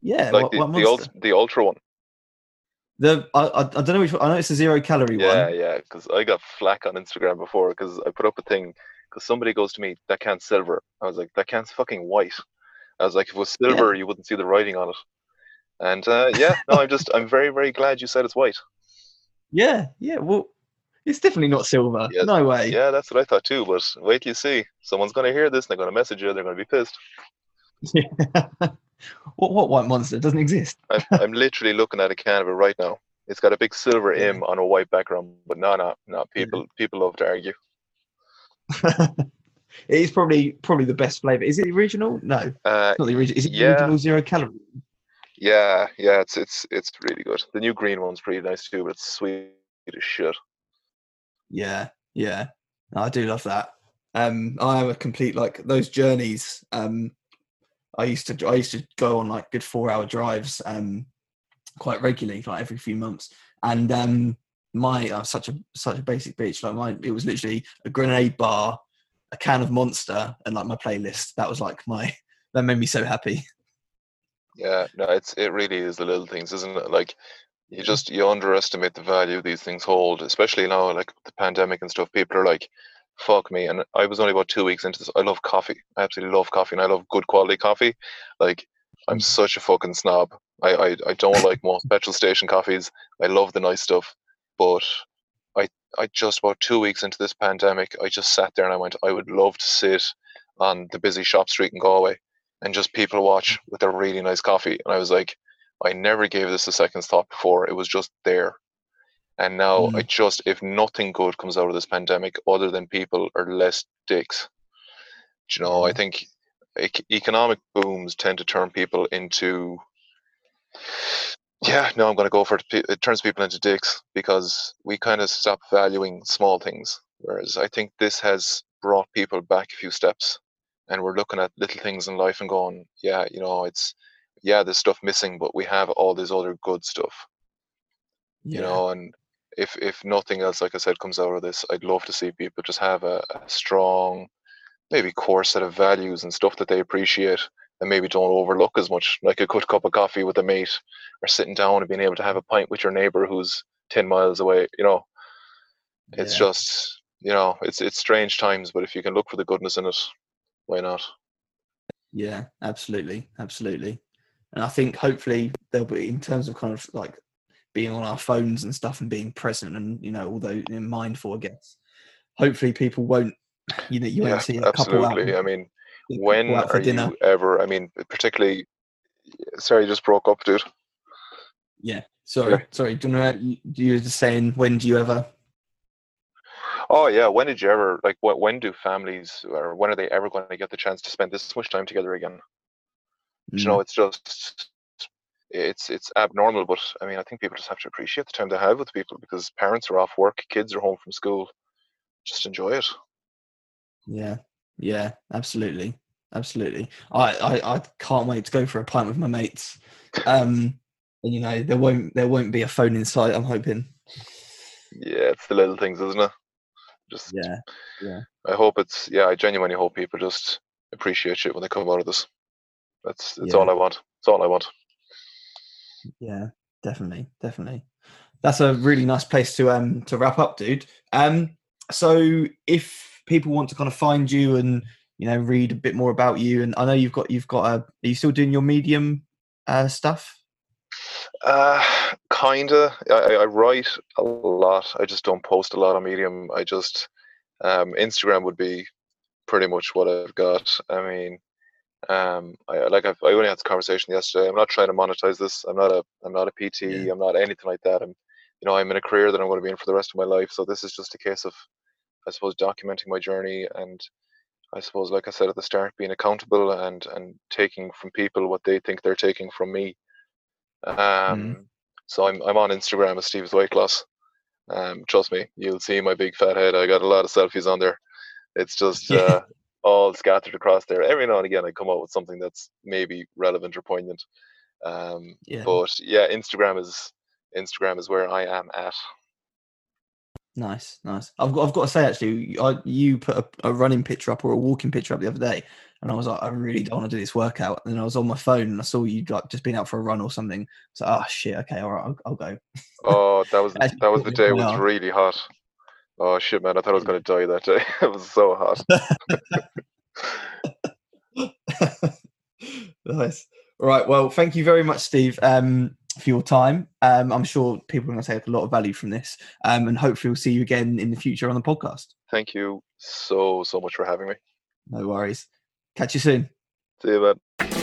Yeah, Like White, the, White the, Monster. ult- the ultra one. The I, I I don't know which one. I know it's a zero calorie Yeah, one. Yeah, yeah. Because I got flack on Instagram before because I put up a thing because somebody goes to me that can't silver. I was like that can't fucking white. I was like if it was silver you wouldn't see the writing on it. And uh, yeah, no, I'm just I'm very very glad you said it's white. Yeah, yeah. Well, it's definitely not silver. Yeah, no way. Yeah, that's what I thought too. But wait till you see. Someone's gonna hear this and they're gonna message you. They're gonna be pissed. <laughs> what what white monster doesn't exist? <laughs> I'm, I'm literally looking at a can of it right now. It's got a big silver Yeah. M on a white background, but no, no, no. People, people love to argue. <laughs> it is probably probably the best flavor. Is it the original? No, Uh, not the original. Is it yeah. original zero calorie? yeah, yeah. It's it's it's really good. The new green one's pretty nice too, but it's sweet as shit. Yeah, yeah. I do love that. Um, I am a complete like those journeys. Um, I used to I used to go on like good four hour drives. Um, quite regularly, like every few months. And um, my uh, such a such a basic bitch. Like my it was literally a grenade bar, a can of Monster, and like my playlist. That was like my <laughs> that made me so happy. Yeah, no, it's it really is the little things, isn't it? Like you just you underestimate the value these things hold, especially now like the pandemic and stuff. People are like, "Fuck me," and I was only about two weeks into this. I love coffee. I absolutely love coffee, and I love good quality coffee. Like I'm Mm. such a fucking snob. I I, I don't like most <laughs> petrol station coffees. I love the nice stuff, but I I just about two weeks into this pandemic, I just sat there and I went, I would love to sit on the busy shop street in Galway and just people watch with their really nice coffee. And I was like, I never gave this a second's thought before. It was just there. And now hmm. I just, if nothing good comes out of this pandemic other than people are less dicks, do you know, I hmm. think economic booms tend to turn people into, yeah, no, I'm going to go for it. It turns people into dicks because we kind of stop valuing small things. Whereas I think this has brought people back a few steps and we're looking at little things in life and going, yeah, you know, it's, yeah, there's stuff missing, but we have all this other good stuff, you know, and if, if nothing else, like I said, comes out of this, I'd love to see people just have a, a strong, maybe core set of values and stuff that they appreciate and maybe don't overlook as much, like a good cup of coffee with a mate or sitting down and being able to have a pint with your neighbor who's 10 miles away, you know, it's Yeah. just, you know, it's, it's strange times, but if you can look for the goodness in it, why not? Yeah, absolutely, absolutely. And I think hopefully there'll be in terms of kind of like being on our phones and stuff and being present and you know although you know, mindful, I guess. Hopefully people won't, you know, you Yeah, won't see a couple out. absolutely. I mean, when are dinner. you ever? I mean, particularly. Sorry, you just broke up, dude. Yeah. Sorry. Sorry. Do you know? You were just saying when do you ever? Oh yeah, when did you ever like? What? When do families or when are they ever going to get the chance to spend this much time together again? You Mm, know, it's just it's it's abnormal. But I mean, I think people just have to appreciate the time they have with people because parents are off work, kids are home from school. Just enjoy it. Yeah. Yeah. Absolutely. Absolutely. I, I I can't wait to go for a pint with my mates. Um, and you know there won't there won't be a phone in sight. I'm hoping. Yeah, it's the little things, isn't it? Just Yeah. Yeah. I hope it's yeah. I genuinely hope people just appreciate it when they come out of this. That's that's Yeah. all I want. It's all I want. Yeah, definitely, definitely. That's a really nice place to um to wrap up, dude. Um, so if people want to kind of find you and you know read a bit more about you, and I know you've got you've got a, are you still doing your medium uh stuff? Uh, kinda. I, I write a lot. I just don't post a lot on Medium. I just um, Instagram would be pretty much what I've got. I mean, um, I like I've, I only had this conversation yesterday. I'm not trying to monetize this. I'm not a I'm not a PT. Yeah. I'm not anything like that. I'm you know I'm in a career that I'm going to be in for the rest of my life. So this is just a case of I suppose documenting my journey and I suppose like I said at the start, being accountable and and taking from people what they think they're taking from me. Um, so I'm I'm on Instagram as Steve's Weight Loss. Um, trust me, you'll see my big fat head. I got a lot of selfies on there. It's just Yeah. <laughs> uh, all scattered across there. Every now and again, I come up with something that's maybe relevant or poignant. Um, Yeah, but yeah, Instagram is Instagram is where I am at. Nice, nice. I've got I've got to say actually, I, you put a, a running picture up or a walking picture up the other day, and I was like, I really don't want to do this workout. And then I was on my phone and I saw you like just been out for a run or something. So oh shit, okay, all right, I'll, I'll go. Oh, that was <laughs> Actually that was the day. It was really hot. Oh shit, man! I thought I was gonna die that day. <laughs> it was so hot. <laughs> nice. All right. Well, thank you very much, Steve, um, for your time. Um, I'm sure people are going to take a lot of value from this, um, and hopefully we'll see you again in the future on the podcast. Thank you so so much for having me. No worries. Catch you soon. See you, man.